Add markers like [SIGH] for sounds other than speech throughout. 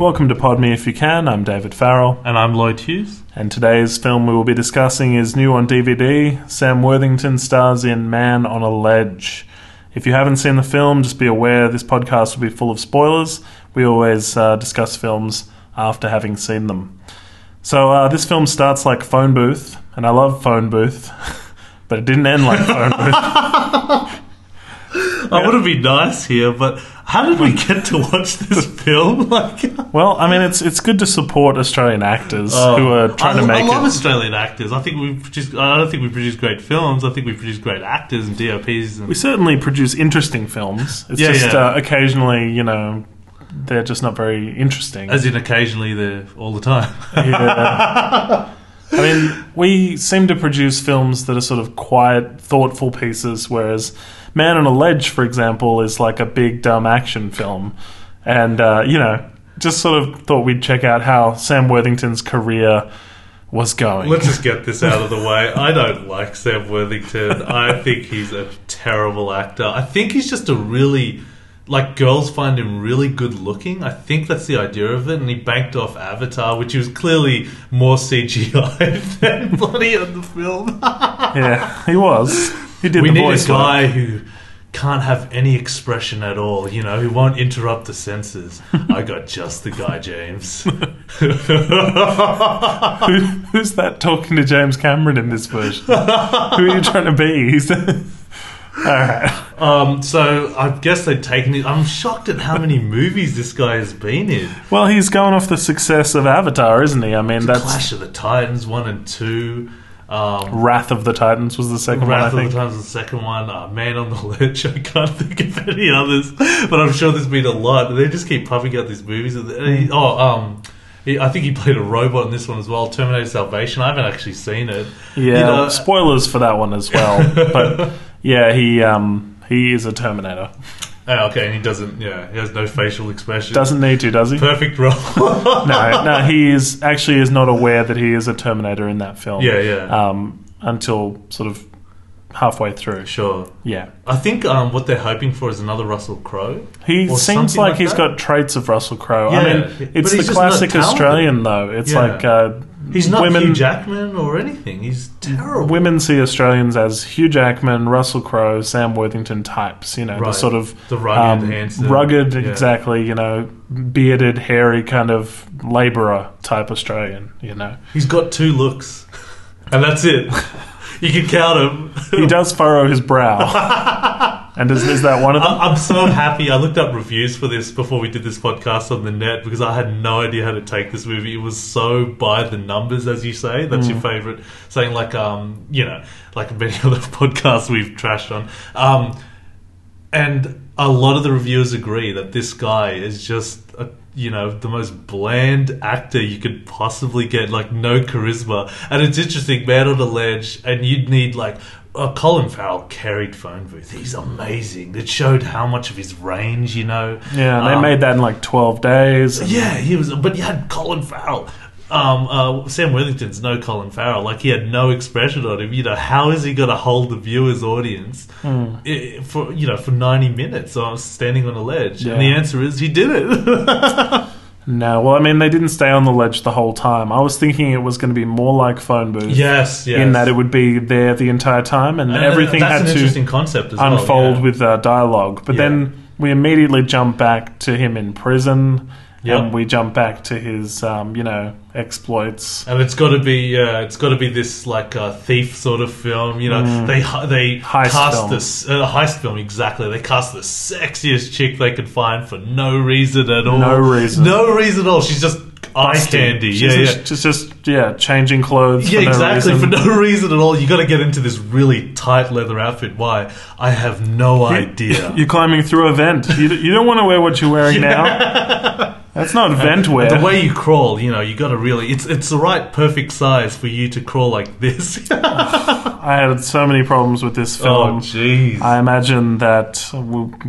Welcome to Pod Me If You Can. I'm David Farrell, And I'm Lloyd Hughes. and today's film we will be discussing is new on DVD. Sam Worthington stars in Man on a Ledge. If you haven't seen the film, just be aware this podcast will be full of spoilers. We always uh, discuss films after having seen them. So uh, this film starts like Phone Booth, and I love Phone Booth, [LAUGHS] but it didn't end like Phone Booth. [LAUGHS] I want to be nice here, but how did we get to watch this film? [LAUGHS] Like, Well, I mean, it's it's good to support Australian actors who are trying I, to make I love it. Australian actors. I think we produce. I don't think we produce great films. I think we produce great actors and DOPs. And, We certainly produce interesting films. It's Yeah, just yeah. Uh, occasionally, you know, they're just not very interesting. as in, occasionally, they're all the time. Yeah. [LAUGHS] I mean, we seem to produce films that are sort of quiet, thoughtful pieces, whereas Man on a Ledge, for example, is like a big, dumb action film. And, uh, you know, just sort of thought we'd check out how Sam Worthington's career was going. Let's just get this out of the way. I don't like Sam Worthington. I think he's a terrible actor. I think he's just a really like girls find him really good looking. I think that's the idea of it. And he banked off Avatar, which was clearly more CGI [LAUGHS] than bloody on the film. yeah, he was. He did we the need voice a work. guy who can't have any expression at all, you know, who won't interrupt the senses. [LAUGHS] I got just the guy, James. [LAUGHS] [LAUGHS] Who, who's that talking to James Cameron in this version? Who are you trying to be? He's- All right. Um, so I guess they've taken it. I'm shocked at how many movies this guy has been in. Well, he's going off the success of Avatar, isn't he? I mean, that's Clash of the Titans one and two. Um, Wrath of the Titans was the second Wrath one, I of the Titans was the second one. Uh, Man on the Ledge. [LAUGHS] I can't think of any others, but I'm sure there's been a lot. They just keep pumping out these movies. And he- Oh, um, he, I think he played a robot in this one as well. Terminator Salvation. I haven't actually seen it. Yeah, You know, spoilers for that one as well. but [LAUGHS] yeah, he um, he is a Terminator. Oh, okay, and he doesn't. Yeah, he has no facial expression. Doesn't need to, does he? perfect role. [LAUGHS] no, no, he is actually is not aware that he is a Terminator in that film. Yeah, yeah. Um, until sort of halfway through. sure. Yeah. I think um, what they're hoping for is another Russell Crowe. He seems like, like he's that? got traits of Russell Crowe. I mean, it's the classic. Australian though. It's Yeah. like uh, He's not women. Hugh Jackman or anything. He's terrible. Women see Australians as Hugh Jackman, Russell Crowe, Sam Worthington types. You know, the sort of The rugged, um, handsome. rugged, Yeah. exactly. You know, bearded, hairy kind of labourer type Australian. You know, He's got two looks, [LAUGHS] and that's it. you can count him. he does furrow his brow. [LAUGHS] and is, is that one of them? [LAUGHS] I'm so happy. I looked up reviews for this before we did this podcast on the net because I had no idea how to take this movie. It was so by the numbers, as you say. That's Mm. your favorite saying, like um, you know, like many [LAUGHS] other podcasts we've trashed on. Um, and a lot of the reviewers agree that this guy is just you know the most bland actor you could possibly get like no charisma and it's interesting man on a ledge and you'd need like uh, Colin Farrell carried phone booth he's amazing it showed how much of his range you know yeah, they Um, made that in like twelve days. and- yeah, he was, but you had Colin Farrell. Um, uh, Sam Worthington's no Colin Farrell. Like he had no expression on him. You know, how is he going to hold the viewer's audience i- for you know for ninety minutes? So I was standing on a ledge, Yeah. and the answer is he did it. [LAUGHS] No, well, I mean, they didn't stay on the ledge the whole time. I was thinking it was going to be more like Phone Booth. yes, yes. in that it would be there the entire time and, And everything had to concept as well, unfold yeah. with uh, dialogue. But Yeah. then we immediately jump back to him in prison, Yep. and we jump back to his, um, you know, exploits. And it's got to be, uh, it's got to be this like uh, thief sort of film. You know, they they Mm. Heist cast film. this uh, heist film exactly. They cast the sexiest chick they could find for no reason at all. No reason. No reason at all. She's just eye candy. She's Yeah, yeah. just, just yeah, changing clothes. Yeah, for no exactly. reason. For no reason at all, you got to get into this really tight leather outfit. Why? I have no idea. [LAUGHS] You're climbing through a vent. You, you don't want to wear what you're wearing [LAUGHS] now. [LAUGHS] That's not [LAUGHS] vent wear. the way you crawl, you know, you got to really. It's it's the right perfect size for you to crawl like this. [LAUGHS] I had so many problems with this film. oh, jeez. I imagine that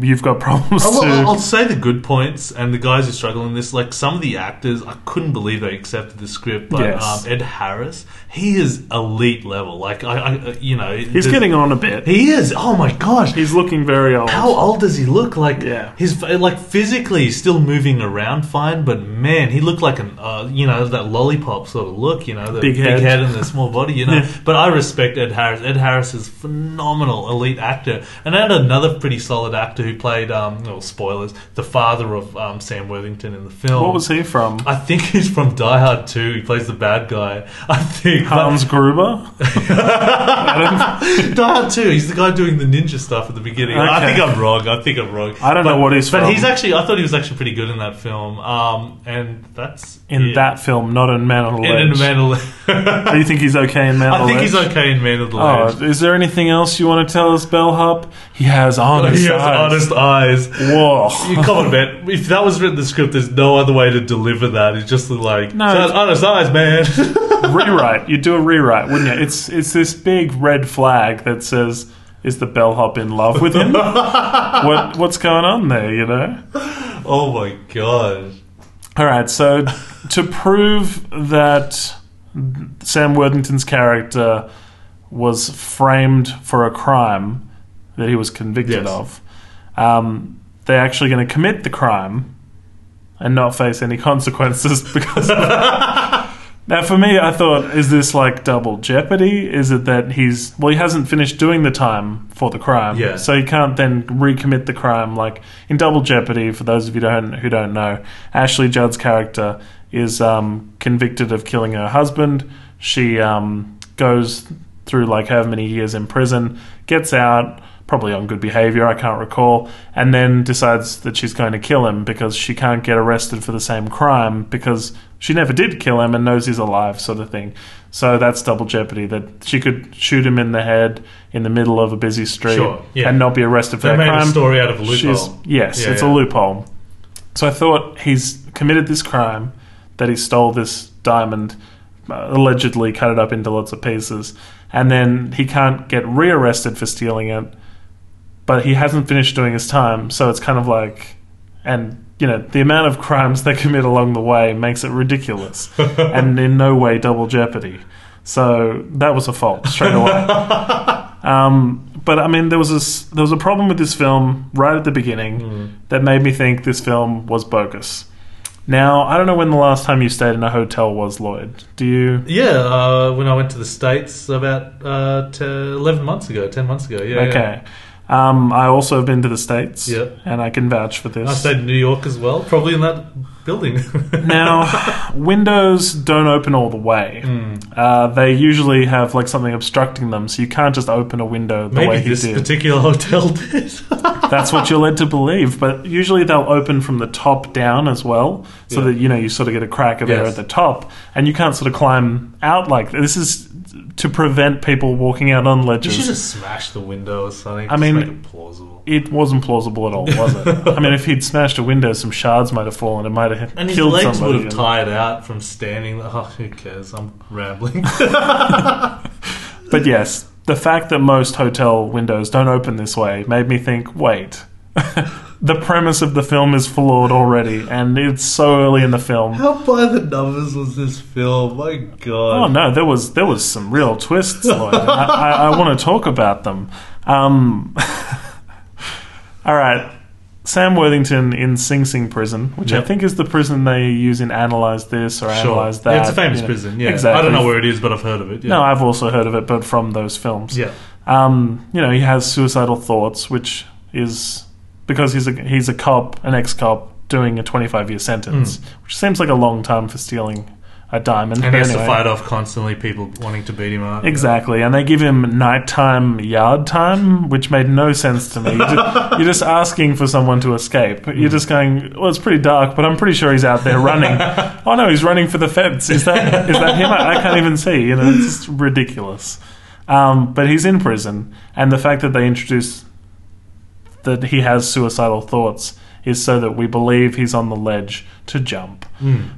you've got problems Oh, too. I'll say the good points and the guys who struggle in this. Like some of the actors, I couldn't believe they accepted the script. But Yes. um, Ed Harris, he is elite level. Like I, I you know, He's getting on a bit. He is. Oh my gosh. He's looking very old. How old does he look? Like Yeah. his like physically he's still moving around fine. Fine, but man, he looked like an uh, you know that lollipop sort of look, you know, the Big head. and the small body, you know. [LAUGHS] But I respect Ed Harris. Ed Harris is phenomenal, elite actor, and I had another pretty solid actor who played, um, well, spoilers, the father of um, Sam Worthington in the film. What was he from? I think he's from Die Hard 2. He plays the bad guy. I think. Hans Gruber. [LAUGHS] Die Hard 2. He's the guy doing the ninja stuff at the beginning. I think I'm wrong. I think I'm wrong. I don't know what he's But from. he's actually. I thought he was actually pretty good in that film. Um, and that's in it. that film, not in Man on the In, in Man of the Do [LAUGHS] you think he's okay in Man on I the think he's okay in Man of the Ledge. Oh, is there anything else you want to tell us, Bellhop? He has honest he has eyes. honest eyes. Whoa. You come on, man. If that was written in the script, there's no other way to deliver that. It's just like, No, no, it's- honest eyes, man. [LAUGHS] rewrite. You do a rewrite, wouldn't you? It's it's this big red flag that says, "Is the bellhop in love with him?" [LAUGHS] what what's going on there? You know. Oh my god. All right. So to prove that Sam Worthington's character was framed for a crime that he was convicted Yes. of, um, they're actually going to commit the crime and not face any [LAUGHS] consequences because. [LAUGHS] Now, for me, I thought, is this like double jeopardy? Is it that he's well, he hasn't finished doing the time for the crime, Yeah. so he can't then recommit the crime. Like in double jeopardy, for those of you don't who don't know, Ashley Judd's character is um, convicted of killing her husband. She um, goes through like however many years in prison, gets out, probably on good behavior, I can't recall, and then decides that she's going to kill him because she can't get arrested for the same crime because she never did kill him and knows he's alive, sort of thing. So that's double jeopardy that she could shoot him in the head in the middle of a busy street Sure, yeah. and not be arrested for They that made crime. a story out of a She's- loophole. yes, Yeah, it's yeah. a loophole. So I thought he's committed this crime, that he stole this diamond, uh, allegedly cut it up into lots of pieces, and then he can't get rearrested for stealing it, but he hasn't finished doing his time, so it's kind of like, and you know, the amount of crimes they [LAUGHS] commit along the way makes it ridiculous, [LAUGHS] and in no way double jeopardy. So that was a fault straight away. [LAUGHS] Um, but I mean, there was this, there was a problem with this film right at the beginning that made me think this film was bogus. Now I don't know when the last time you stayed in a hotel was, Lloyd. Do you? Yeah, uh, when I went to the States about uh, t- 11 months ago, 10 months ago. Yeah. yeah. Okay. Um, I also have been to the states, Yeah. and I can vouch for this. I stayed in New York as well, probably in that building. [LAUGHS] now, windows don't open all the way. Hmm. Uh, they usually have like something obstructing them, so you can't just open a window the way Maybe he this did. particular [LAUGHS] hotel did. That's what you're led to believe. But usually they'll open from the top down as well, so Yeah. that you know you sort of get a crack of air at the top, and you can't sort of climb out like this. Is to prevent people walking out on ledges. you should just smash the window or something. I mean- plausible. It wasn't plausible at all, was it? [LAUGHS] I mean, if he'd smashed a window, some shards might have fallen. It might have And his killed legs somebody. would have tired out from standing. Oh, who cares? I'm rambling. [LAUGHS] [LAUGHS] But yes, the fact that most hotel windows don't open this way made me think, wait. the premise of the film is flawed already, and it's so early in the film. How by the numbers was this film? My God! Oh no, there was there was some real twists. Lloyd. I, I, I want to talk about them. Um, all right, Sam Worthington in Sing Sing prison, which I think is the prison they use in Analyze This or Sure. Analyze That. Yeah, it's a famous you know. prison. Yeah. exactly. I don't know where it is, but I've heard of it. Yeah. No, I've also heard of it, but from those films. yeah. Um, you know, he has suicidal thoughts, which is because he's a he's a cop, an ex cop, doing a twenty five year sentence, which seems like a long time for stealing a diamond. And he has anyway. to fight off constantly people wanting to beat him up. Exactly, and they give him nighttime yard time, which made no sense to me. You're just, you're just asking for someone to escape. You're just going, well, it's pretty dark, but I'm pretty sure he's out there running. [LAUGHS] oh no, he's running for the fence. Is that is that him? I, I can't even see. You know, it's just ridiculous. Um, but he's in prison, and the fact that they introduce that he has suicidal thoughts is so that we believe he's on the ledge to jump.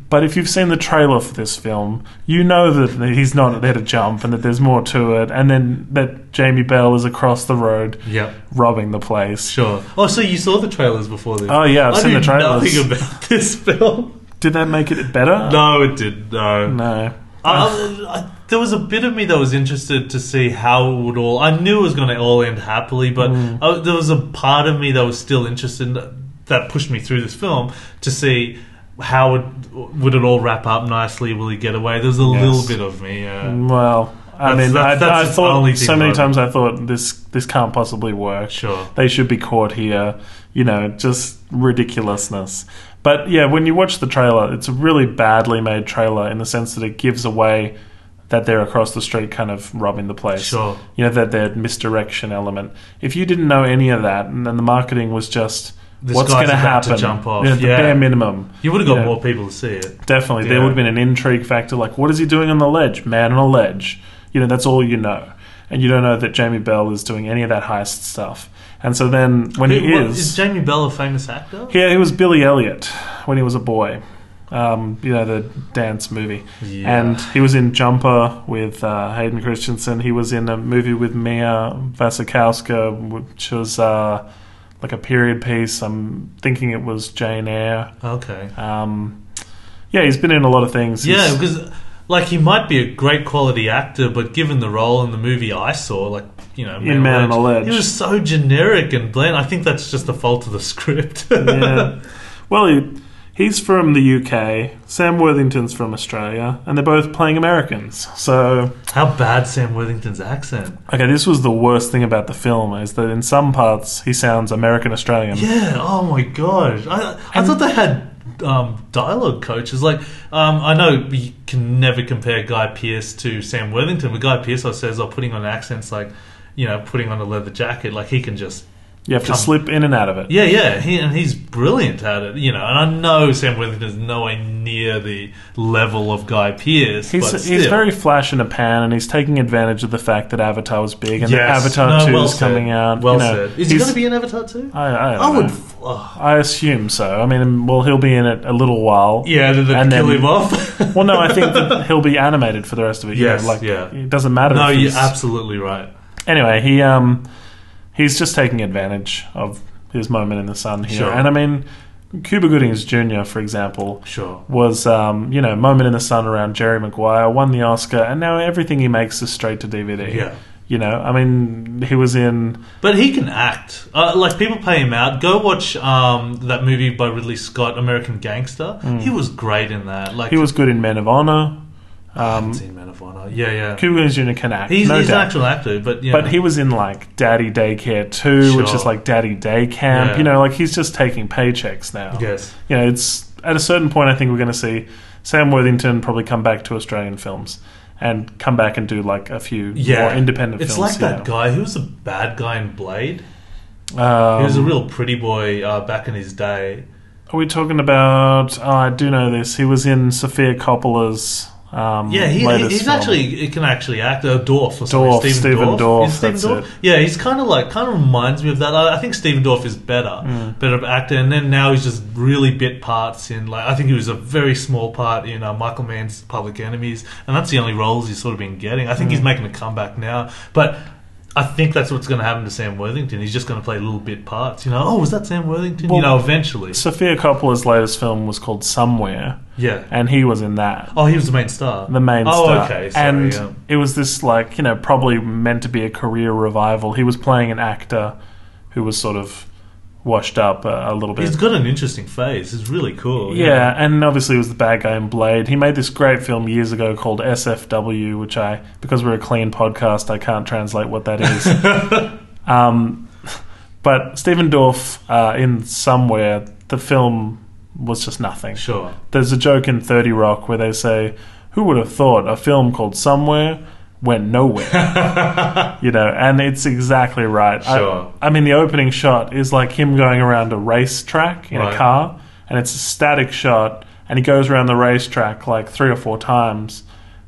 But if you've seen the trailer for this film, you know that he's not there to jump and that there's more to it, and then that Jamie Bell is across the road Yep. robbing the place. Sure. Oh, so you saw the trailers before this? Oh, yeah, I've I seen the trailers. Nothing about [LAUGHS] this film. Did that make it better? No, it did. No. No. I, I, there was a bit of me that was interested to see how it would all. I knew it was going to all end happily, but Mm. uh, there was a part of me that was still interested in, that pushed me through this film to see how would would it all wrap up nicely? Will he get away? There's a Yes. little bit of me. Yeah. Well, I That's- mean, that's- I, that's I only thought so many times. I thought this this can't possibly work. Sure. they should be caught here. You know, just ridiculousness. But yeah, when you watch the trailer, it's a really badly made trailer in the sense that it gives away that they're across the street, kind of robbing the place. Sure. You know that that misdirection element. If you didn't know any of that, and then the marketing was just This what's going to happen, jump off. You know, the Yeah. bare minimum. You would have got Yeah. more people to see it. Definitely, there would have been an intrigue factor. Like, what is he doing on the ledge? Man on a ledge. You know, that's all you know, and you don't know that Jamie Bell is doing any of that heist stuff. And so then, when he what- is, is Jamie Bell a famous actor? yeah, he was Billy Elliot when he was a boy. Um, you know the dance movie, Yeah. and he was in Jumper with uh, Hayden Christensen. He was in a movie with Mia Wasikowska, which was uh, like a period piece. I'm thinking it was Jane Eyre. Okay. Um, yeah, he's been in a lot of things. Yeah, because like he might be a great quality actor, but given the role in the movie I saw, like you know, In Man on the Ledge. he was so generic and bland. I think that's just the fault of the [LAUGHS] script. yeah. [LAUGHS] Well, he, he's from the UK. Sam Worthington's from Australia, and they're both playing Americans. So, How bad Sam Worthington's accent? okay, this was the worst thing about the film is that in some parts he sounds American Australian. Yeah. Oh my gosh. I I thought they had um, dialogue coaches. Like um, I know you can never compare Guy Pearce to Sam Worthington, but Guy Pearce I says, "Oh, putting on accents like." You know, putting on a leather jacket, like he can just You have to Come- slip in and out of it. Yeah, yeah, he, and he's brilliant at it. You know, and I know Sam Worthington is nowhere near the level of Guy Pearce. He's, but he's very flash in a pan, and he's taking advantage of the fact that Avatar was big, and that Yes. Avatar No, 2 well is coming out. Well you know, said. Is he going to be in Avatar too? I, I, I would. oh. I assume so. I mean, well, he'll be in it a little while. Yeah, And kill then- him off? [LAUGHS] Well, no, I think that [LAUGHS] he'll be animated for the rest of it. you know, Yes, like yeah. it doesn't matter. no, you're absolutely right. anyway, he um he's just taking advantage of his moment in the sun here. Sure. And I mean, Cuba Goodings Jr., for example, Sure. was um you know moment in the sun around Jerry Maguire, won the Oscar, and now everything he makes is straight to DVD. Yeah. You know, I mean, he was in But he can act. Uh, like people pay him out. Go watch um, that movie by Ridley Scott, American Gangster. He was great in that. Like Mm. he was good in Men of Honor. I haven't Um, seen Man of Honor. Yeah, yeah. Cuba Goodings Jr. can act, He's, no he's an doubt. actual actor, but yeah. But he was in like Daddy Daycare 2, which is like Daddy Day Camp. Yeah. You know, like he's just taking paychecks now. yes. You know, it's at a certain point, I think we're going to see Sam Worthington probably come back to Australian films and come back and do like a few Yeah, more independent It's films. like that guy who was a bad guy in Blade. Um, He was a real pretty boy uh, back in his day. Are we talking about? Oh, I do know this. He was in Sofia Coppola's. Um, Yeah, he, he- he's film. actually he can actually act. Uh, Dorff or something. Dorff, Stephen, Stephen Dorff. Dorff, Is Stephen Dorff? it. Yeah, he's kind of like kind of reminds me of that. I, I think Stephen Dorff is better, Mm. better actor. And then now he's just really bit parts in like I think he was a very small part in uh, Michael Mann's Public Enemies, and that's the only roles he's sort of been getting. I think Mm. he's making a comeback now, but. I think that's what's going to happen to Sam Worthington. He's just going to play little bit parts. You know, oh, was that Sam Worthington? Well- you know, eventually. Sofia Coppola's latest film was called Somewhere, Yeah. and he was in that. Oh, he was the main star. the main oh, star. okay. Sorry, and yeah. it was this like you know probably meant to be a career revival. He was playing an actor who was sort of washed up a, a little bit. He's got an interesting face. It's really cool. yeah, and obviously he was the bad guy in Blade. He made this great film years ago called SFW, which I because we're a clean podcast, I can't translate what that is. [LAUGHS] um, but Stephen Dorff uh, in somewhere the film was just nothing. Sure. There's a joke in 30 Rock where they say, Who would have thought a film called Somewhere went nowhere? [LAUGHS] you know, and it's exactly right. I- Sure. I, mean, the opening shot is like him going around a racetrack in Right. a car, and it's a static shot, and he goes around the racetrack like three or four times.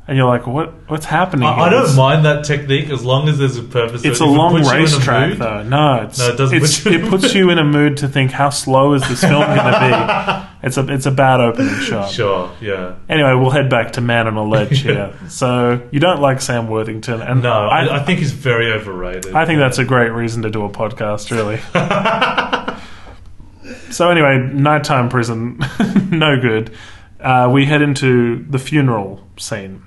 And you're like, what? What's happening? I, I don't It's- mind that technique as long as there's a purpose. to It's a If it long puts you in racetrack, mood- though. No, it's, No, it doesn't it's- put you in it puts you in a mood to think how slow is this film going to be. [LAUGHS] It's a it's a bad opening [LAUGHS] shot. Sure. Yeah. Anyway, we'll head back to Man on a Ledge [LAUGHS] here. So you don't like Sam Worthington, and No, I, I, I think he's very overrated. I think that's a great reason to do a podcast, really. so anyway, nighttime prison, no good. Uh, we head into the funeral scene.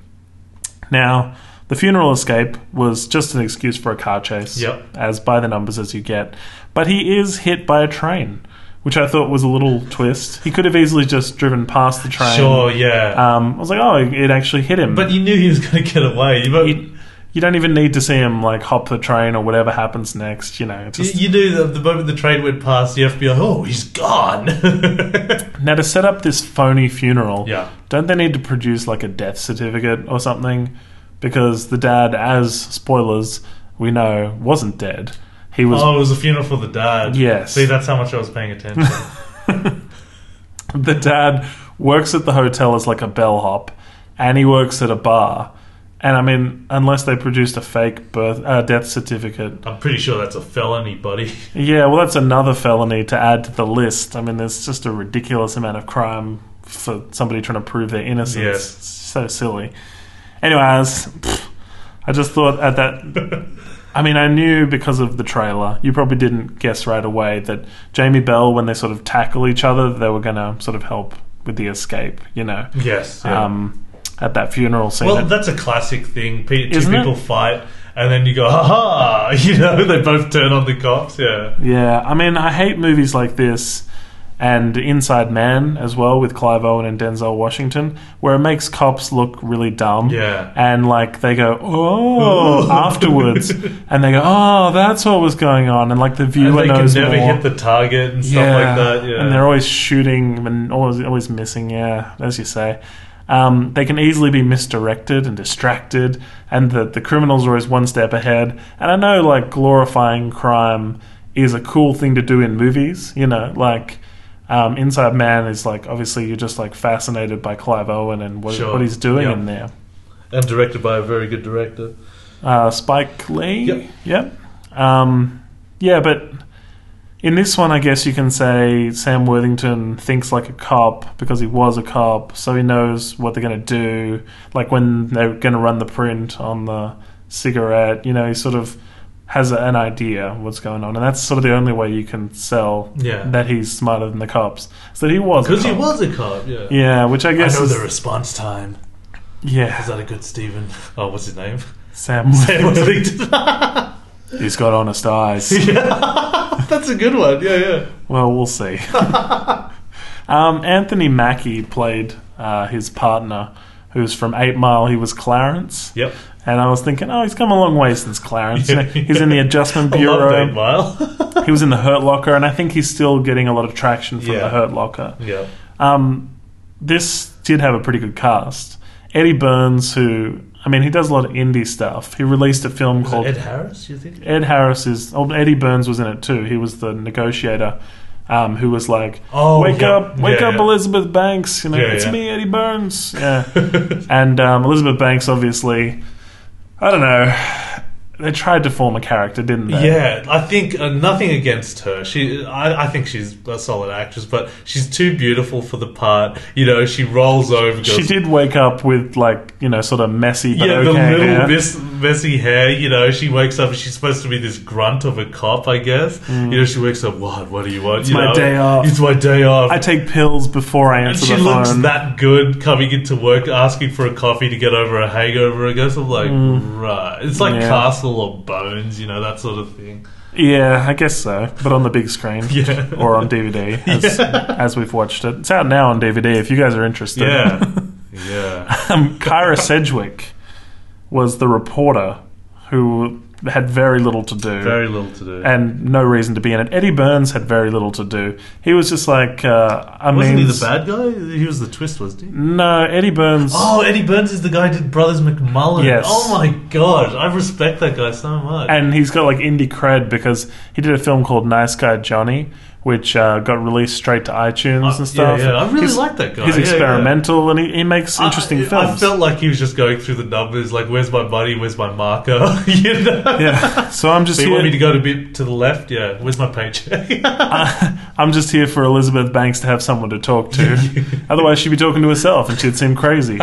Now, the funeral escape was just an excuse for a car chase, Yep. as by the numbers as you get. But he is hit by a train. which I thought was a little twist. He could have easily just driven past the train. Sure, yeah. Um, I was like, oh, it actually hit him. but you knew he was going to get away. You, you, you don't even need to see him like hop the train or whatever happens next. You know, it's you, just you knew that the moment the train went past, the FBI, oh, he's gone. [LAUGHS] now to set up this phony funeral. yeah. Don't they need to produce like a death certificate or something? Because the dad, as spoilers, we know wasn't dead. He was Oh, it was a funeral for the dad. Yes. See, that's how much I was paying attention. [LAUGHS] [LAUGHS] the dad works at the hotel as like a bellhop, and he works at a bar. And I mean, unless they produced a fake birth uh, death certificate, I'm pretty sure that's a felony, buddy. [LAUGHS] yeah, well, that's another felony to add to the list. I mean, there's just a ridiculous amount of crime for somebody trying to prove their innocence. Yes. It's so silly. Anyways, pfft, I just thought at that. [LAUGHS] I mean, I knew because of the trailer. You probably didn't guess right away that Jamie Bell, when they sort of tackle each other, they were going to sort of help with the escape. You know, Yes. yeah. um, at that funeral scene. well, that's a classic thing. Pe- 2 Isn't it? people fight, and then you go, ha ha! [LAUGHS] You know, they both turn on the cops. Yeah. Yeah, I mean, I hate movies like this and Inside Man as well with Clive Owen and Denzel Washington, where it makes cops look really dumb. Yeah. And like they go, oh, [LAUGHS] afterwards, and they go, oh, that's what was going on, and like the And viewer they can knows never more. hit the target and stuff like that. Yeah. And they're always shooting and always always missing. Yeah, as you say. Um, they can easily be misdirected and distracted, and the the criminals are always one step ahead. And I know, like glorifying crime is a cool thing to do in movies. You know, like um, Inside Man is like obviously you're just like fascinated by Clive Owen and what, Sure. what he's doing Yeah. in there. and directed by a very good director. Uh, Spike Lee. Yep. Yep. Um, yeah, but in this one, I guess you can say Sam Worthington thinks like a cop because he was a cop, so he knows what they're going to do. Like when they're going to run the print on the cigarette, you know, he sort of has an idea what's going on, and that's sort of the only way you can sell Yeah. that he's smarter than the cops. So he was Because he was a cop, yeah. Yeah, which I guess I know is, the response time. yeah, Is that a good Stephen? Oh, what's his name? Sam. [LAUGHS] Sam. [LAUGHS] he's got honest eyes. [LAUGHS] That's a good one. Yeah, yeah. Well, we'll see. [LAUGHS] um, Anthony Mackie played uh, his partner, who's from Eight Mile. He was Clarence, Yep. and I was thinking, oh, he's come a long way since Clarence. Yeah. He's in the [LAUGHS] Adjustment I Eight Bureau. Mile. he was in the Hurt Locker, and I think he's still getting a lot of traction from Yeah. the Hurt Locker. yeah. Um, this did have a pretty good cast. Eddie Burns, who I mean, he does a lot of indie stuff. He released a film Was called Ed Harris, you think? Ed Harris is. Oh, Eddie Burns was in it too. He was the negotiator, um, who was like, Oh, "Wake yeah. up, wake Yeah, up, yeah. Elizabeth Banks! You know, it's me, Eddie Burns." Yeah, [LAUGHS] and um, Elizabeth Banks, obviously, I don't know. They tried to form a character, didn't they? Yeah, I think uh, nothing against her. She, I, I think she's a solid actress, but she's too beautiful for the part. You know, she rolls over. Goes, She did wake up with like you know sort of messy but Yeah, okay the little hair. mess, messy hair. You know, she wakes up and she's supposed to be this grunt of a cop, I guess. You know, she wakes up. What? What do you want? It's You my know, day off. It's my day off. I take pills before I and answer she the looks phone. that good coming into work, asking for a coffee to get over a hangover. I guess I'm like, right. It's like Mm. Yeah. Castle or Bones, you know, that sort of thing. Yeah, I guess so, but on the big screen. [LAUGHS] Yeah. Or on DVD, as, [LAUGHS] as we've watched it. It's out now on DVD if you guys are interested. Yeah, [LAUGHS] yeah. um, Kyra Sedgwick was the reporter who had very little to do Very little to do. and no reason to be in it. Eddie Burns had very little to do. He was just like, uh, I Wasn't mean, he the bad guy? He was the twist, wasn't he? No, Eddie Burns. Oh, Eddie Burns is the guy who did Brothers McMullen. Yes. Oh my god, I respect that guy so much. And he's got like indie cred because he did a film called Nice Guy Johnny, which uh, got released straight to iTunes Uh, and stuff. Yeah, yeah. I really He's- like that guy. He's Yeah, yeah. experimental and he, he makes interesting I, films. I felt like he was just going through the numbers, like, where's my money, where's my marker? [LAUGHS] you know? yeah, so I'm just So you here. want me to go to bit to the left? Yeah. Where's my paycheck? [LAUGHS] I'm just here for Elizabeth Banks to have someone to talk to. [LAUGHS] Otherwise, she'd be talking to herself, and she'd seem crazy.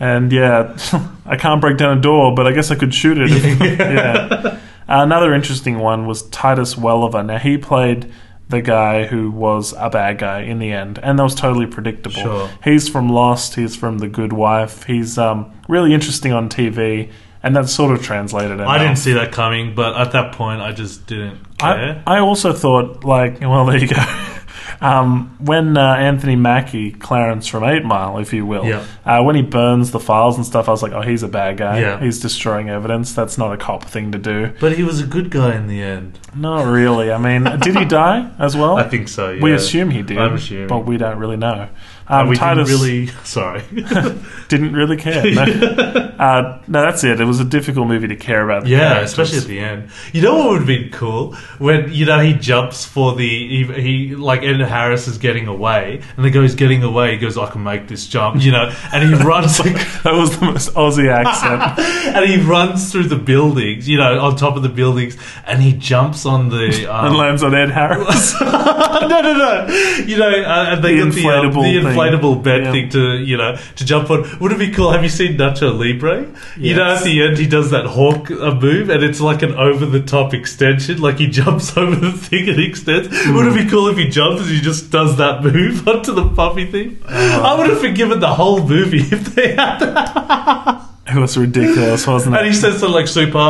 And yeah, I can't break down a door, but I guess I could shoot it. If, yeah. Another interesting one was Titus Welliver. Now he played the guy who was a bad guy in the end, and that was totally predictable. Sure. He's from Lost. He's from The Good Wife. He's um, really interesting on TV, and that's sort of translated. I didn't see that coming, but at that point, I just didn't care. I, I also thought, like, well, there you go. [LAUGHS] Um, when uh, Anthony Mackie, Clarence from Eight Mile, if you will, Yeah. uh, when he burns the files and stuff, I was like, oh, he's a bad guy. Yeah. He's destroying evidence. That's not a cop thing to do. but he was a good guy in the end. Not really. I mean, did he die as well? [LAUGHS] I think so. Yeah. We assume he did, I'm assuming. but we don't really know. Um, we Titus didn't really. Sorry. [LAUGHS] didn't really care. No. [LAUGHS] uh, no, that's it. It was a difficult movie to care about. the Yeah, characters. especially at the end. You know what would have been cool when you know he jumps for the he, he like Ed Harris is getting away, and the guy's getting away. He goes, "I can make this jump," you know, and he [LAUGHS] runs like, that was the most Aussie accent. and he runs through the buildings, you know, on top of the buildings, and he jumps on the um, and lands on Ed Harris. no, no, no. You know, uh, and they The the, um, inflatable the thing. Inflatable bed Yeah. thing to, you know, to jump on. Wouldn't it be cool? Have you seen Nacho Libre? You know, Yes. at the end, he does that hawk uh, move, and it's like an over the top extension. Like he [LAUGHS] jumps over the thing and extends. Wouldn't it be cool if he jumps and he just does that move [LAUGHS] onto the puppy thing? Oh. I would have forgiven the whole movie if they had that. it was ridiculous, wasn't it? And he says something like super. [LAUGHS]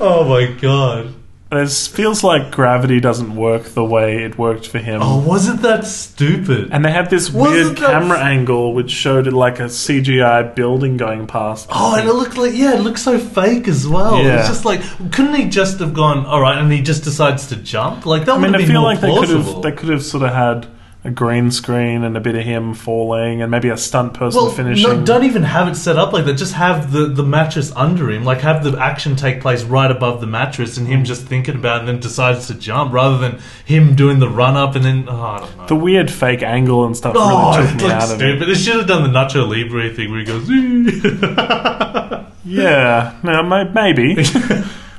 oh my god. It feels like gravity doesn't work the way it worked for him. Oh, wasn't that stupid? And they had this Wasn't weird that- camera angle which showed it like a CGI building going past. Oh, and it looked like yeah, it looked so fake as well. Yeah. It's just like couldn't he just have gone all right, and he just decides to jump? Like that I mean, would I have been feel more like they could plausible. have they could have sort of had a green screen and a bit of him falling and maybe a stunt person well, finishing. no, don't even have it set up like that. Just have the, the mattress under him. Like have the action take place right above the mattress, and him just thinking about it and then decides to jump, rather than him doing the run up and then oh, I don't know. the weird fake angle and stuff Oh, really it took me looks out of it. stupid. They should have done the Nacho Libre thing where he goes. [LAUGHS] Yeah, no, maybe. [LAUGHS]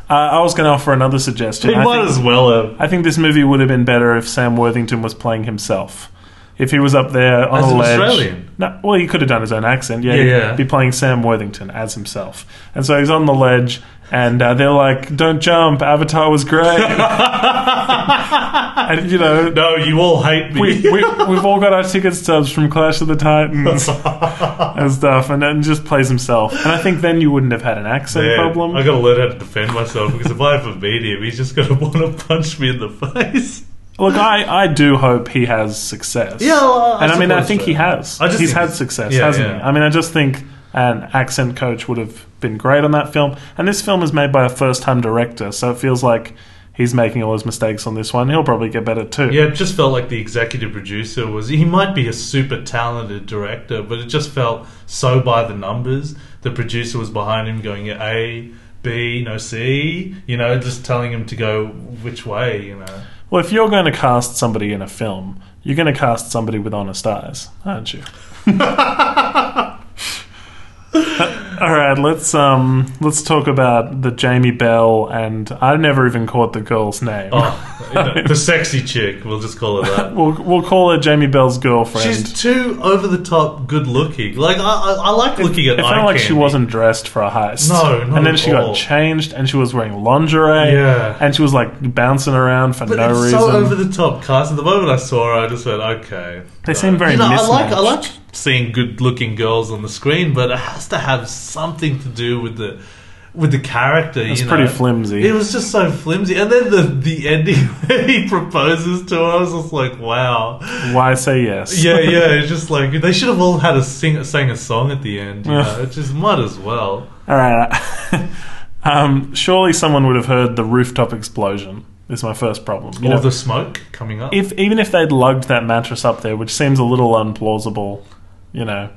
uh, I was going to offer another suggestion. He I might think- as well have. I think this movie would have been better if Sam Worthington was playing himself. If he was up there on As a ledge, Australian? No, well, he could have done his own accent. Yeah, Yeah, he'd yeah. be playing Sam Worthington as himself. And so he's on the ledge, and uh, they're like, "Don't jump! Avatar was great." [LAUGHS] [LAUGHS] and you know, No, you all hate me. we, we we've all got our ticket stubs from Clash of the Titans [LAUGHS] and stuff, and then just plays himself. And I think then you wouldn't have had an accent Man, problem. I gotta learn how to defend myself because if I ever meet him, he's just gonna want to punch me in the face. Look, I, I do hope he has success. Yeah, well, I and I mean, I think so. he has. I just He's had success, yeah, hasn't yeah. he? I mean, I just think an accent coach would have been great on that film. And this film is made by a first-time director, so it feels like he's making all his mistakes on this one. He'll probably get better too. Yeah, it just felt like the executive producer was. He might be a super talented director, but it just felt so by the numbers. The producer was behind him, going A, B, no C. You know, just telling him to go which way. You know. Well, if you're going to cast somebody in a film, you're going to cast somebody with honest eyes, aren't you? [LAUGHS] [LAUGHS] All right, let's um let's talk about the Jamie Bell and I never even caught the girl's name. Oh, [LAUGHS] the sexy chick. We'll just call her that. [LAUGHS] We'll we'll call her Jamie Bell's girlfriend. She's too over the top good looking. Like I, I, I like looking at. it felt like she wasn't dressed for a heist. No, not and then she all. got changed, and she was wearing lingerie. Yeah. and she was like bouncing around for But no reason. so over the top cast. At the moment I saw her, I just went, okay. They seem very You know, I like I like seeing good looking girls on the screen, but it has to have something to do with the with the character. It's pretty know? flimsy. It was just so flimsy, and then the the ending [LAUGHS] where he proposes to her, I was just like, wow. Why say yes? Yeah, [LAUGHS] yeah. It's just like they should have all had a sing sang a song at the end. You Yeah. know, it just might as well. All right. [LAUGHS] um, surely someone would have heard the rooftop explosion. Is my first problem. You or know, the smoke coming up. if even if they'd lugged that mattress up there, which seems a little unplausible, you know,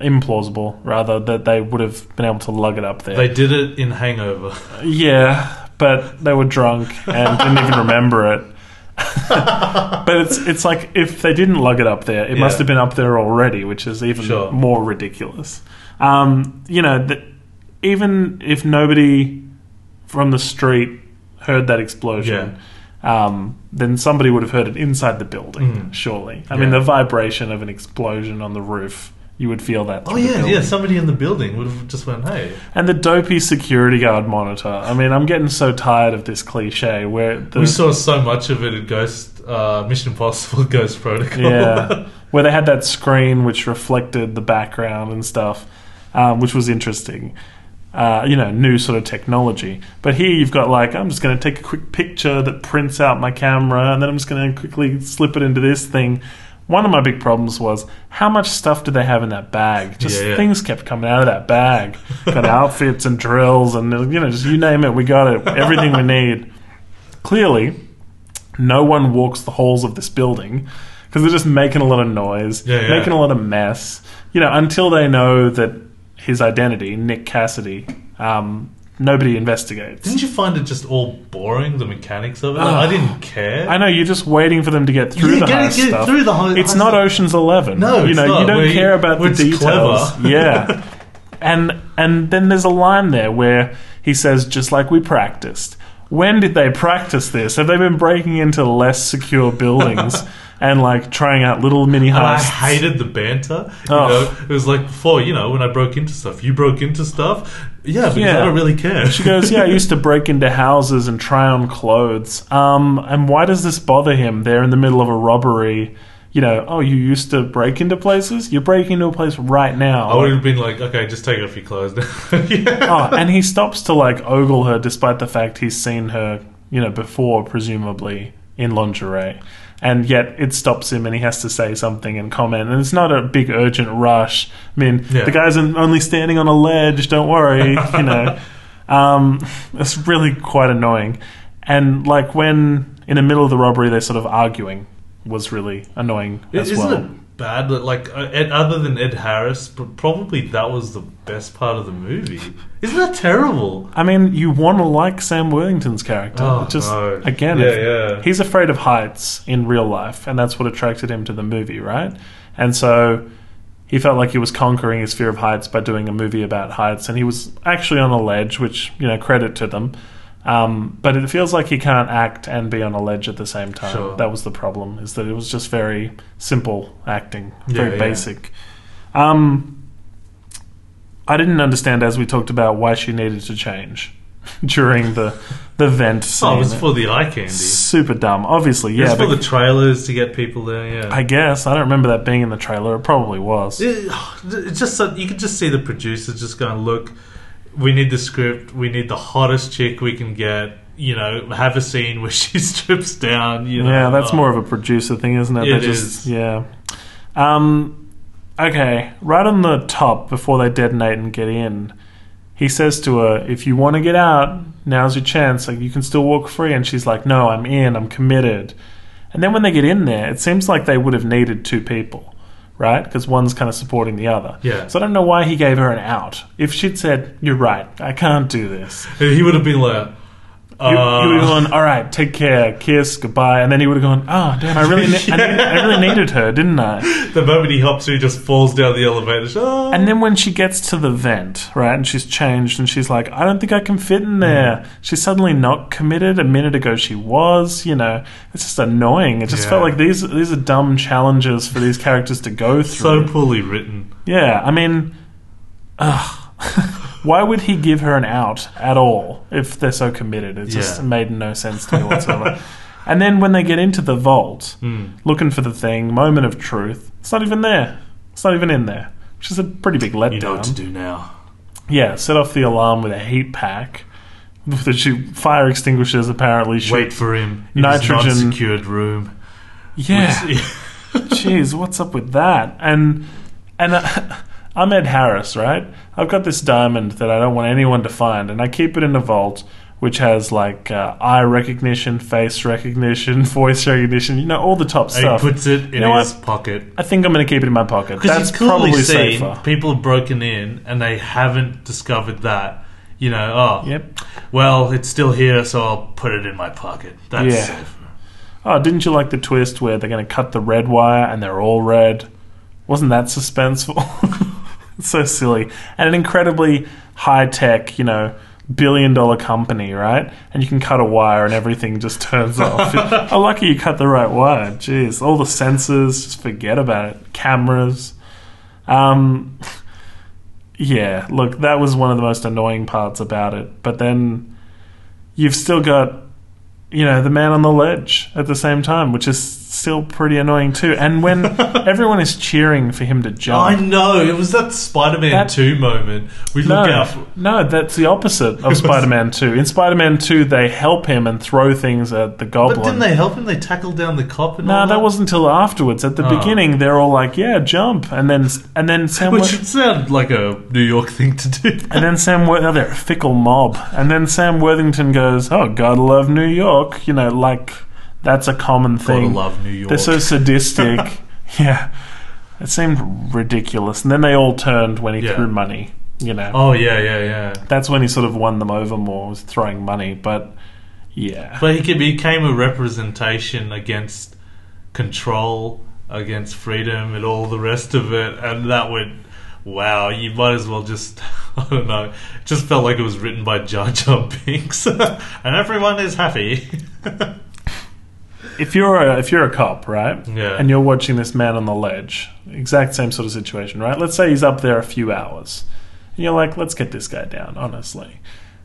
implausible rather, that they would have been able to lug it up there. they did it in Hangover. [LAUGHS] Yeah, but they were drunk and didn't even remember it. [LAUGHS] but it's it's like if they didn't lug it up there, it must have been up there already, which is even Sure. more ridiculous. Um, you know, that even if nobody from the street heard that explosion, um, then somebody would have heard it inside the building. Mm. Surely, I mean, the vibration of an explosion on the roof you would feel that. Oh yeah, yeah. Somebody in the building would have just went, "Hey." And the dopey security guard monitor. I mean, I'm getting so tired of this cliche where the We saw so much of it in Ghost uh, Mission Impossible [LAUGHS] Ghost Protocol. yeah, where they had that screen which reflected the background and stuff, um, which was interesting. Uh, you know, new sort of technology. But here you've got like, I'm just going to take a quick picture that prints out my camera, and then I'm just going to quickly slip it into this thing. One of my big problems was how much stuff did they have in that bag? Just Yeah, yeah. things kept coming out of that bag. [LAUGHS] got outfits and drills, and you know, just you name it, we got it. Everything we need. Clearly, no one walks the halls of this building because they're just making a lot of noise, Yeah, yeah. making a lot of mess. You know, until they know that his identity, Nick Cassidy, um, nobody investigates. Didn't you find it just all boring? The mechanics of it. Like, I didn't care. I know you're just waiting for them to get through the get heist get stuff. through the heist- it's not. Ocean's Eleven. No, you it's know not, you don't where you- care about the details. clever. [LAUGHS] yeah, and and then there's a line there where he says, "Just like we practiced." When did they practice this? Have they been breaking into less secure buildings [LAUGHS] and like trying out little mini And I heists? hated the banter. You Oh. know, it was like before. You know, when I broke into stuff, you broke into stuff. Yeah, because Yeah. I don't really care. She goes, "Yeah, I used to [LAUGHS] break into houses and try on clothes. Um, and why does this bother him? They're in the middle of a robbery. You know, oh, you used to break into places. You're breaking into a place right now. I would have been like, okay, just take off your clothes. [LAUGHS] yeah. oh, and he stops to like ogle her, despite the fact he's seen her, you know, before, presumably in lingerie. And yet it stops him, and he has to say something and comment. And it's not a big urgent rush. I mean, Yeah. the guy's only standing on a ledge. Don't worry, [LAUGHS] you know. Um, it's really quite annoying. And like when in the middle of the robbery, they're sort of arguing, was really annoying as Isn't well. it bad like uh, Ed, other than Ed Harris, pr- probably that was the best part of the movie. Isn't that terrible? I mean, you want to like Sam Worthington's character. Oh, just no. again, Yeah, yeah. he's afraid of heights in real life, and that's what attracted him to the movie, right? And so he felt like he was conquering his fear of heights by doing a movie about heights, and he was actually on a ledge, which you know credit to them. Um, but it feels like he can't act and be on a ledge at the same time. Sure. That was the problem, is that it was just very simple acting, very yeah. basic. Um, I didn't understand, as we talked about, why she needed to change [LAUGHS] during the the vent scene. [LAUGHS] Oh, it was for the eye candy. Super dumb. Obviously, It yeah. was for the trailers to get people there. Yeah. I guess I don't remember that being in the trailer. It probably was. It- [SIGHS] It's just so, you could just see the producers just going, look, we need the script, we need the hottest chick we can get. You know, have a scene where [LAUGHS] she strips down. You know, yeah, that's Oh. more of a producer thing, isn't it? It They is. Yeah. Um. Okay, right on the top before they detonate and get in, he says to her, "If you want to get out, now's your chance. Like you can still walk free." And she's like, "No, I'm in. I'm committed." And then when they get in there, it seems like they would have needed two people, right? Because one's kind of supporting the other. Yeah. So I don't know why he gave her an out. If she'd said, "You're right. I can't do this," He would have been like, he, he would have uh, gone, "All right, take care, kiss, goodbye," and then he would have gone, "Oh, damn, I really, ne- I, I really needed her, didn't I?" [LAUGHS] the moment he hops, he just falls down the elevator. "Oh." And then when she gets to the vent, right, and she's changed, and she's like, "I don't think I can fit in there." Mm. She's suddenly not committed. A minute ago, she was. You know, it's just annoying. It just Yeah. felt like these these are dumb challenges for these characters to go through. so poorly written. yeah, I mean, ugh. [LAUGHS] Why would he give her an out at all if they're so committed? It just Yeah. made no sense to me whatsoever. [LAUGHS] and then when they get into the vault, Hmm. looking for the thing, moment of truth, it's not even there. It's not even in there, which is a pretty big letdown. You know what to do now. Yeah, set off the alarm with a heat pack. [LAUGHS] The shoot fire extinguishers apparently shoot. Wait for him in Nitrogen- non-secured room. [LAUGHS] yeah, jeez, what's up with that? And and uh, I'm Ed Harris, right? I've got this diamond that I don't want anyone to find, and I keep it in a vault which has like uh, eye recognition, face recognition, [LAUGHS] voice recognition. You know, all the top and he stuff. puts it in You know his what? pocket. I think I'm going to keep it in my pocket. That's probably safer. people have broken in and they haven't discovered that. You know, oh, Yep. well, it's still here, so I'll put it in my pocket. That's Yeah. safe. Oh, didn't you like the twist where they're going to cut the red wire and they're all red? Wasn't that suspenseful? [LAUGHS] it's [LAUGHS] so silly. And an incredibly high tech, you know, billion dollar company, right? And you can cut a wire and everything just turns off. [LAUGHS] oh, lucky you cut the right wire. Jeez. All the sensors, just forget about it. Cameras. Um, yeah, look, that was one of the most annoying parts about it. But then you've still got, you know, the man on the ledge at the same time, which is still pretty annoying too. And when [LAUGHS] everyone is cheering for him to jump. I know it was that Spider-Man That- Two moment. We No, look out. For, no, that's the opposite of [LAUGHS] Spider-Man Two. In Spider-Man Two, they help him and throw things at the Goblin. but didn't they help him? They tackled down the cop and No, that wasn't until afterwards. At the Oh. beginning, they're all like, "Yeah, jump," and then and then Sam Which Wor- would sound like a New York thing to do. and then Sam Wor- oh, they're a fickle mob, and then Sam Worthington goes, "Oh, gotta love New York," you know, like that's a common Gotta thing. love New York. They're so sadistic. [LAUGHS] yeah, it seemed ridiculous. And then they all turned when he Yeah. threw money. You know, oh yeah, yeah, yeah. that's when he sort of won them over more was throwing money. But yeah, But he ca- became a representation against control, against freedom, and all the rest of it. And that went, wow, you might as well just, [LAUGHS] I don't know, it just felt like it was written by Jar Jar Binks. [LAUGHS] and everyone is happy. If you're a, if you're a cop, right? Yeah. And you're watching this man on the ledge, exact same sort of situation, right? Let's say he's up there a few hours, and you're like, "Let's get this guy down." Honestly,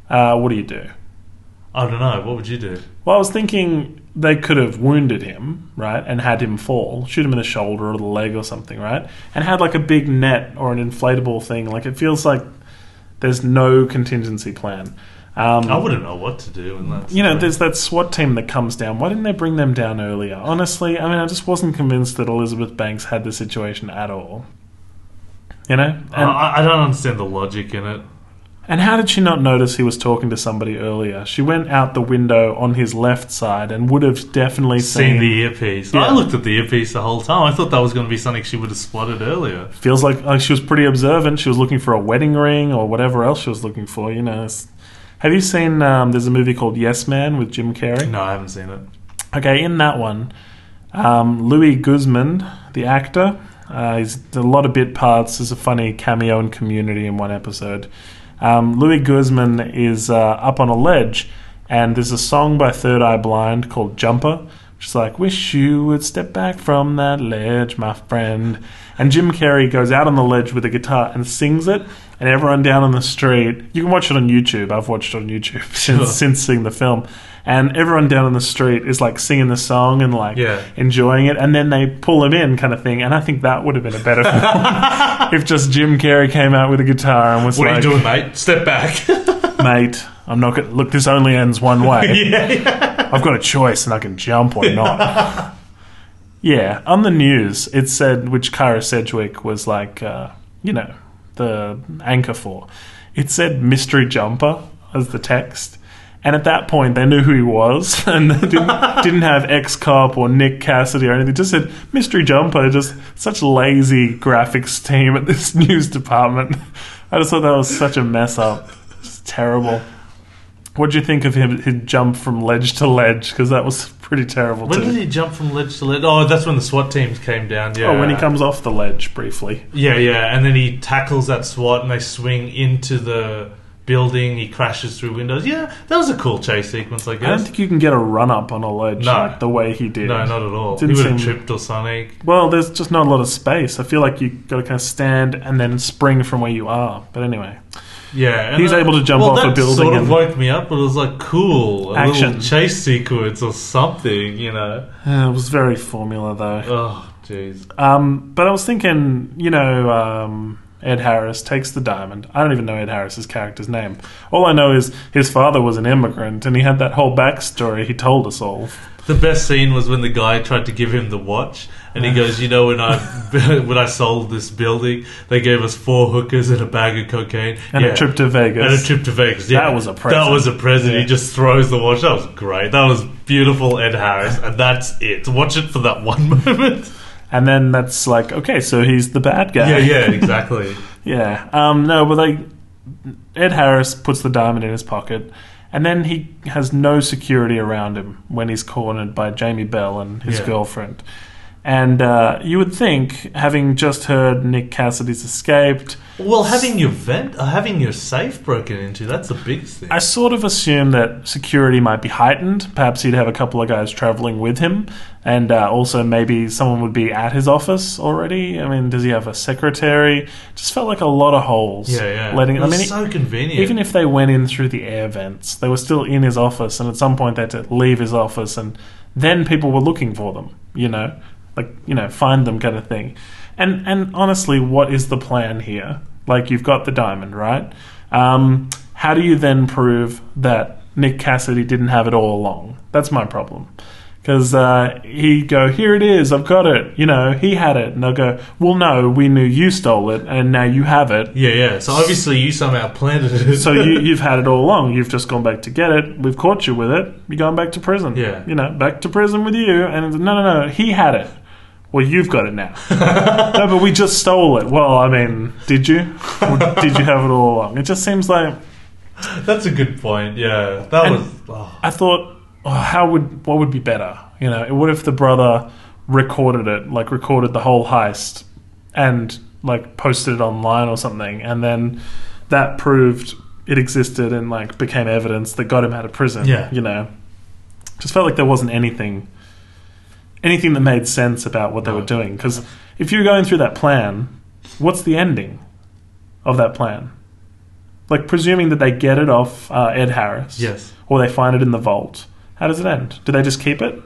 uh, what do you do? I don't know, what would you do? Well, I was thinking they could have wounded him, right, and had him fall, shoot him in the shoulder or the leg or something, right, and had like a big net or an inflatable thing. Like it feels like there's no contingency plan. Um, I wouldn't know what to do in that. you know, there's that SWAT team that comes down. Why didn't they bring them down earlier? Honestly, I mean, I just wasn't convinced that Elizabeth Banks had the situation at all. You know, and, I, I don't understand the logic in it. and how did she not notice he was talking to somebody earlier? She went out the window on his left side and would have definitely Seen seen. the earpiece. Yeah. I looked at the earpiece the whole time. I thought that was going to be something she would have spotted earlier. feels like, like she was pretty observant. She was looking for a wedding ring or whatever else she was looking for. You know, It's- have you seen? Um, there's a movie called Yes Man with Jim Carrey. No, I haven't seen it. Okay, in that one, um, Louis Guzman, the actor, uh, he's done a lot of bit parts. There's a funny cameo in Community in one episode. Um, Louis Guzman is uh, up on a ledge, and there's a song by Third Eye Blind called Jumper, which is like, Wish you would step back from that ledge, my friend. And Jim Carrey goes out on the ledge with a guitar and sings it, and everyone down on the street, you can watch it on YouTube. I've watched it on YouTube [LAUGHS] Sure. since, since seeing the film. And everyone down on the street is like singing the song and like Yeah. enjoying it, and then they pull him in, kind of thing. And I think that would have been a better film [LAUGHS] if just Jim Carrey came out with a guitar and was What like, are you doing, mate? Step back. [LAUGHS] "Mate, I'm not gonna look. This only ends one way. yeah, yeah. I've got a choice, and I can jump or not." yeah, on the news it said which Kyra Sedgwick was like, uh, you know, the anchor for. It said mystery jumper as the text. And at that point, they knew who he was, [LAUGHS] and they didn't, didn't have ex cop or Nick Cassidy or anything. Just said mystery jumper. Just such lazy graphics team at this [LAUGHS] news department. I just thought that was such a mess up. Just terrible. What do you think of him? His jump from ledge to ledge because that was pretty terrible When too. did he jump from ledge to ledge? Oh, that's when the SWAT teams came down. Yeah. Oh, when he comes off the ledge briefly. Yeah, yeah, and then he tackles that SWAT, and they swing into the building. He crashes through windows. Yeah, that was a cool chase sequence, I guess. I don't think you can get a run up on a ledge No. like the way he did. No, not at all. Didn't he would have seem- tripped or something. Well, there's just not a lot of space. I feel like you got to kind of stand and then spring from where you are. But anyway, Yeah, and He's able to jump well, off a building Sort of and- woke me up, but it was like cool, Action. chase sequence or something, you know. Uh, it was very formula though. Oh, jeez. Um, but I was thinking, you know, um, Ed Harris takes the diamond. I don't even know Ed Harris's character's name. All I know is his father was an immigrant, and he had that whole backstory he told us all. The best scene was when the guy tried to give him the watch, and he goes, "You know, when I [LAUGHS] when I sold this building, they gave us four hookers and a bag of cocaine And Yeah. a trip to Vegas. And a trip to Vegas. Yeah, That was a present. That was a present. Yeah. He just throws the watch. That was great. That was beautiful, Ed Harris, and that's it. Watch it for that one [LAUGHS] moment. And then that's like, okay, so he's the bad guy. yeah, yeah, [LAUGHS] exactly. Yeah. Um, no, but like Ed Harris puts the diamond in his pocket, and then he has no security around him when he's cornered by Jamie Bell and his Yeah. girlfriend. And uh, you would think, having just heard Nick Cassidy's escaped, Well, having your vent, uh, having your safe broken into, that's the biggest thing. I sort of assumed that security might be heightened. Perhaps he'd have a couple of guys traveling with him, and uh, also maybe someone would be at his office already. I mean, does he have a secretary? Just felt like a lot of holes. yeah, yeah. Letting, it I mean, so convenient. even if they went in through the air vents, they were still in his office, and at some point they had to leave his office, and then people were looking for them. You know, like you know, find them kind of thing. And and honestly, what is the plan here? Like you've got the diamond, right? Um, how do you then prove that Nick Cassidy didn't have it all along? That's my problem. Because uh, he'd go, here it is, I've got it. You know, he had it. And they'll go, well, no, we knew you stole it, and now you have it. yeah, yeah. So obviously you somehow planted it. So you, [LAUGHS] you've had it all along. You've just gone back to get it. We've caught you with it. You're going back to prison. Yeah. You know, back to prison with you. And no, no, no. He had it. Well, you've got it now. [LAUGHS] no, but we just stole it. Well, I mean, did you? Or did you have it all along? It just seems like That's a good point. Yeah, that And- was. Oh. I thought, oh, how would what would be better? You know, what if the brother recorded it, like recorded the whole heist, and like posted it online or something, and then that proved it existed and like became evidence that got him out of prison. Yeah. you know, just felt like there wasn't anything, anything that made sense about what they were doing. Because if you're going through that plan, what's the ending of that plan? Like presuming that they get it off uh, Ed Harris Yes. or they find it in the vault. How does it end? Do they just keep it?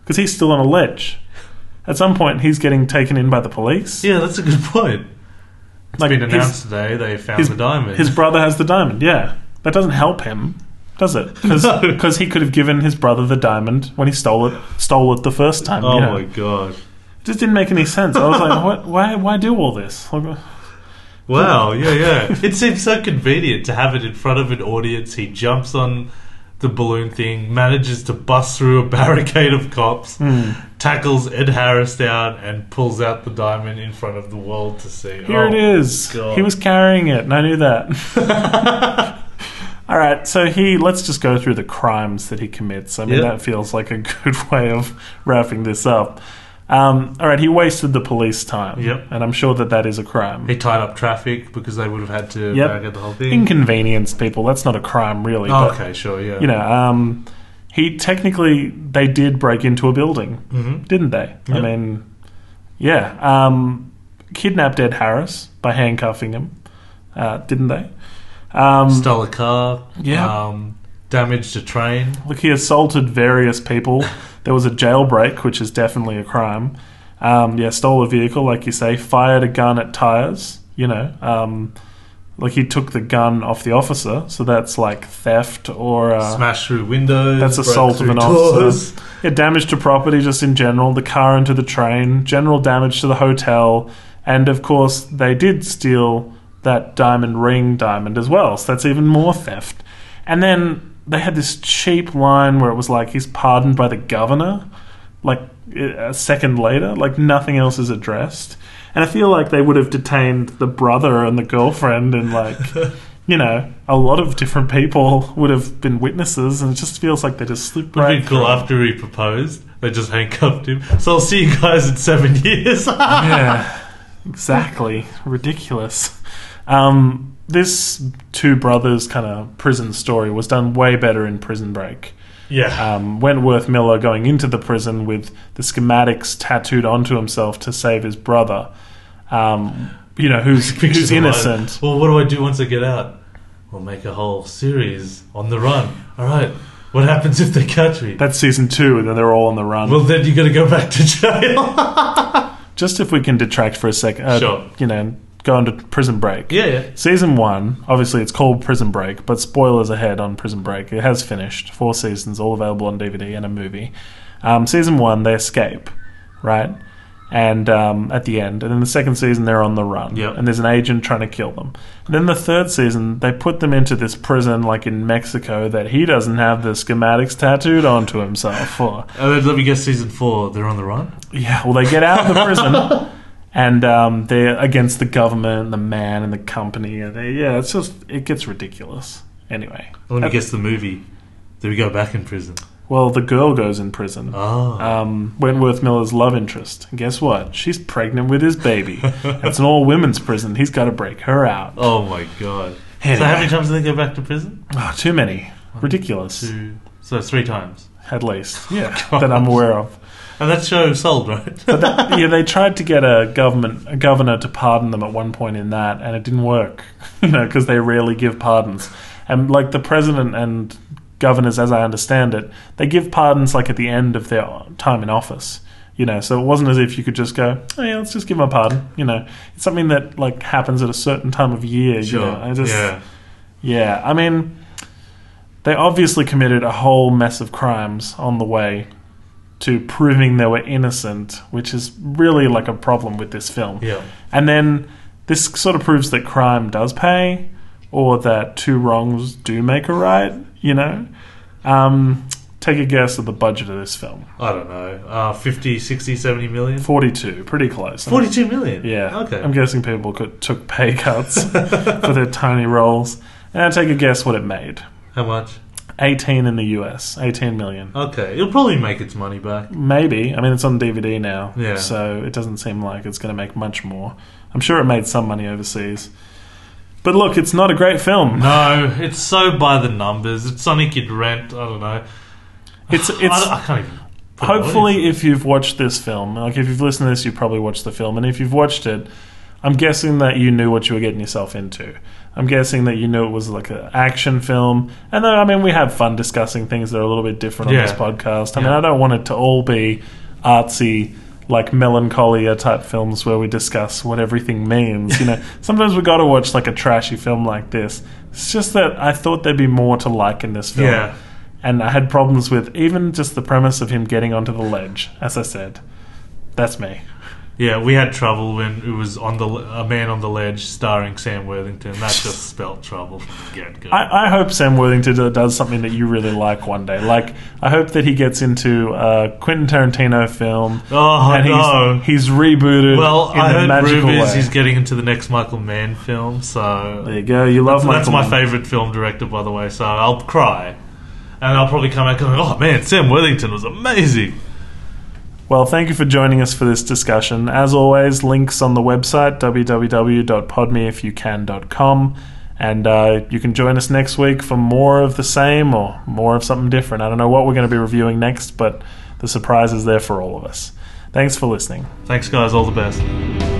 Because he's still on a ledge. At some point, he's getting taken in by the police. Yeah, that's a good point. It's Like, been his- announced today they found his- the diamond. His brother has the diamond. Yeah, that doesn't help him, does it? [LAUGHS] No. Because he could have given his brother the diamond when he stole it. Stole it the first time. oh you know. my god! It just didn't make any sense. I was like, [LAUGHS] what? Why? Why do all this? Like, Wow, yeah, yeah. it seems so convenient to have it in front of an audience. He jumps on the balloon thing, manages to bust through a [LAUGHS] barricade of cops, hmm. tackles Ed Harris down, and pulls out the diamond in front of the world to see. Here Oh, it is. God. He was carrying it, and I knew that. All right, so he let's just go through the crimes that he commits. I mean, Yep. that feels like a [LAUGHS] good way of wrapping this up. Um, all right, he wasted the police time. Yep. and I'm sure that that is a crime. He tied up traffic because they would have had to Yep. barricade the whole thing. Inconvenience people. That's not a crime, really. Oh, but, okay, sure, yeah. You know, um, he technically they did break into a building, hmm didn't they? I mean, yeah, um, kidnapped Ed Harris by handcuffing him, uh, didn't they? Um, stole a car. Yeah. Um, damaged a train. Look, he assaulted various people. There was a jailbreak, which is definitely a crime. Um, yeah, stole a vehicle, like you say, fired a gun at tires. You know, um, like he took the gun off the officer, so that's like theft or uh, Smashed through windows. that's assault of an doors. officer. Yeah, damage to property just in general, the car into the train, general damage to the hotel, and of course they did steal that diamond ring diamond as well. So that's even more theft. And then they had this cheap line where it was like he's pardoned by the governor, like a second later, like nothing else is addressed. And I feel like they would have detained the brother and the girlfriend and like [LAUGHS] you know, a lot of different people would have been witnesses, and it just feels like they just slipped Would right cool through. after he proposed. They just handcuffed him. So I'll see you guys in seven years. yeah, [LAUGHS] exactly. Ridiculous. Um, this two brothers kind of prison story was done way better in Prison Break. yeah. Um, Wentworth Miller going into the prison with the schematics tattooed onto himself to save his brother. Um, you know, who's [LAUGHS] who's innocent. Well, what do I do once I get out? We'll make a whole series on the run. All right. What happens if they catch me? That's season two, and then they're all on the run. Well, then you got to go back to jail. [LAUGHS] Just if we can detract for a second, uh, Sure. you know, go into Prison Break. yeah, yeah. Season one, obviously it's called Prison Break, but spoilers ahead on Prison Break. It has finished. Four seasons, all available on DVD and a movie. Um, season one, they escape, right? And um, at the end. And then the second season, they're on the run. Yep. And there's an agent trying to kill them. And then the third season, they put them into this prison, like in Mexico, that he doesn't have the schematics tattooed onto himself for. Then [LAUGHS] let me guess, season four, they're on the run. Yeah, well, they get out of the prison. [LAUGHS] And um, they're against the government, the man, and the company. And they, yeah, it's just it gets ridiculous. Anyway, Let me guess the movie. Do we go back in prison? Well, the girl goes in prison. Oh. Um, Wentworth Miller's love interest. And guess what? She's pregnant with his baby. [LAUGHS] it's an all women's prison. He's got to break her out. oh my god. Anyway. So how many times did they go back to prison? Oh, too many. Ridiculous. Two. So three times. At least. [LAUGHS] Yeah. that I'm aware of. And that show sold, right? [LAUGHS] But that, yeah, they tried to get a government, a governor to pardon them at one point in that, and it didn't work. [LAUGHS] You know, because they rarely give pardons. And like the president and governors, as I understand it, they give pardons like at the end of their time in office. You know, so it wasn't as if you could just go, oh yeah, let's just give them a pardon. You know, it's something that like happens at a certain time of year. sure. You know, I just, yeah. yeah, I mean, they obviously committed a whole mess of crimes on the way to proving they were innocent, which is really like a problem with this film. Yeah. And then this sort of proves that crime does pay, or that two wrongs do make a right. You know, um, take a guess at the budget of this film. I don't know. Uh, 50, 60, 70 million? Forty-two, pretty close. 42 million? Yeah. Okay. I'm guessing people could, took pay cuts [LAUGHS] for their tiny roles. And take a guess what it made. How much? 18 in the US. 18 million. Okay. It'll probably make its money back. Maybe. I mean, it's on DVD now. Yeah. So it doesn't seem like it's going to make much more. I'm sure it made some money overseas. But look, it's not a great film. No, it's so by the numbers. It's Sonic you'd rent. I don't know. It's [SIGHS] it's don't- I can't even. put it on hopefully if you've watched this film, like if you've listened to this, you've probably watched the film, and if you've watched it, I'm guessing that you knew what you were getting yourself into. I'm guessing that you knew it was like an action film, and then I mean we have fun discussing things that are a little bit different on Yeah. this podcast. I mean Yeah. I don't want it to all be artsy. Like melancholia type films where we discuss what everything means. You know, [LAUGHS] sometimes we got to watch like a trashy film like this. It's just that I thought there'd be more to like in this film Yeah. and I had problems with even just the premise of him getting onto the ledge. As I said, that's me. Yeah, we had trouble when it was on the a man on the ledge starring Sam Worthington. That [LAUGHS] just spelt trouble from the get go. I, I hope Sam Worthington does something that you really like one day. Like I hope that he gets into a Quentin Tarantino film. Oh, and he's, no. he's rebooted. Well, in I heard rumors way. he's getting into the next Michael Mann film. So There you go. You love that's, that's my Mann. favorite film director, by the way. So I'll cry, and I'll probably come back and go, "Oh man, Sam Worthington was amazing." Well, thank you for joining us for this discussion. As always, links on the website www.podmeifyoucan.com. And uh, you can join us next week for more of the same or more of something different. I don't know what we're going to be reviewing next, but the surprise is there for all of us. Thanks for listening. Thanks, guys. All the best.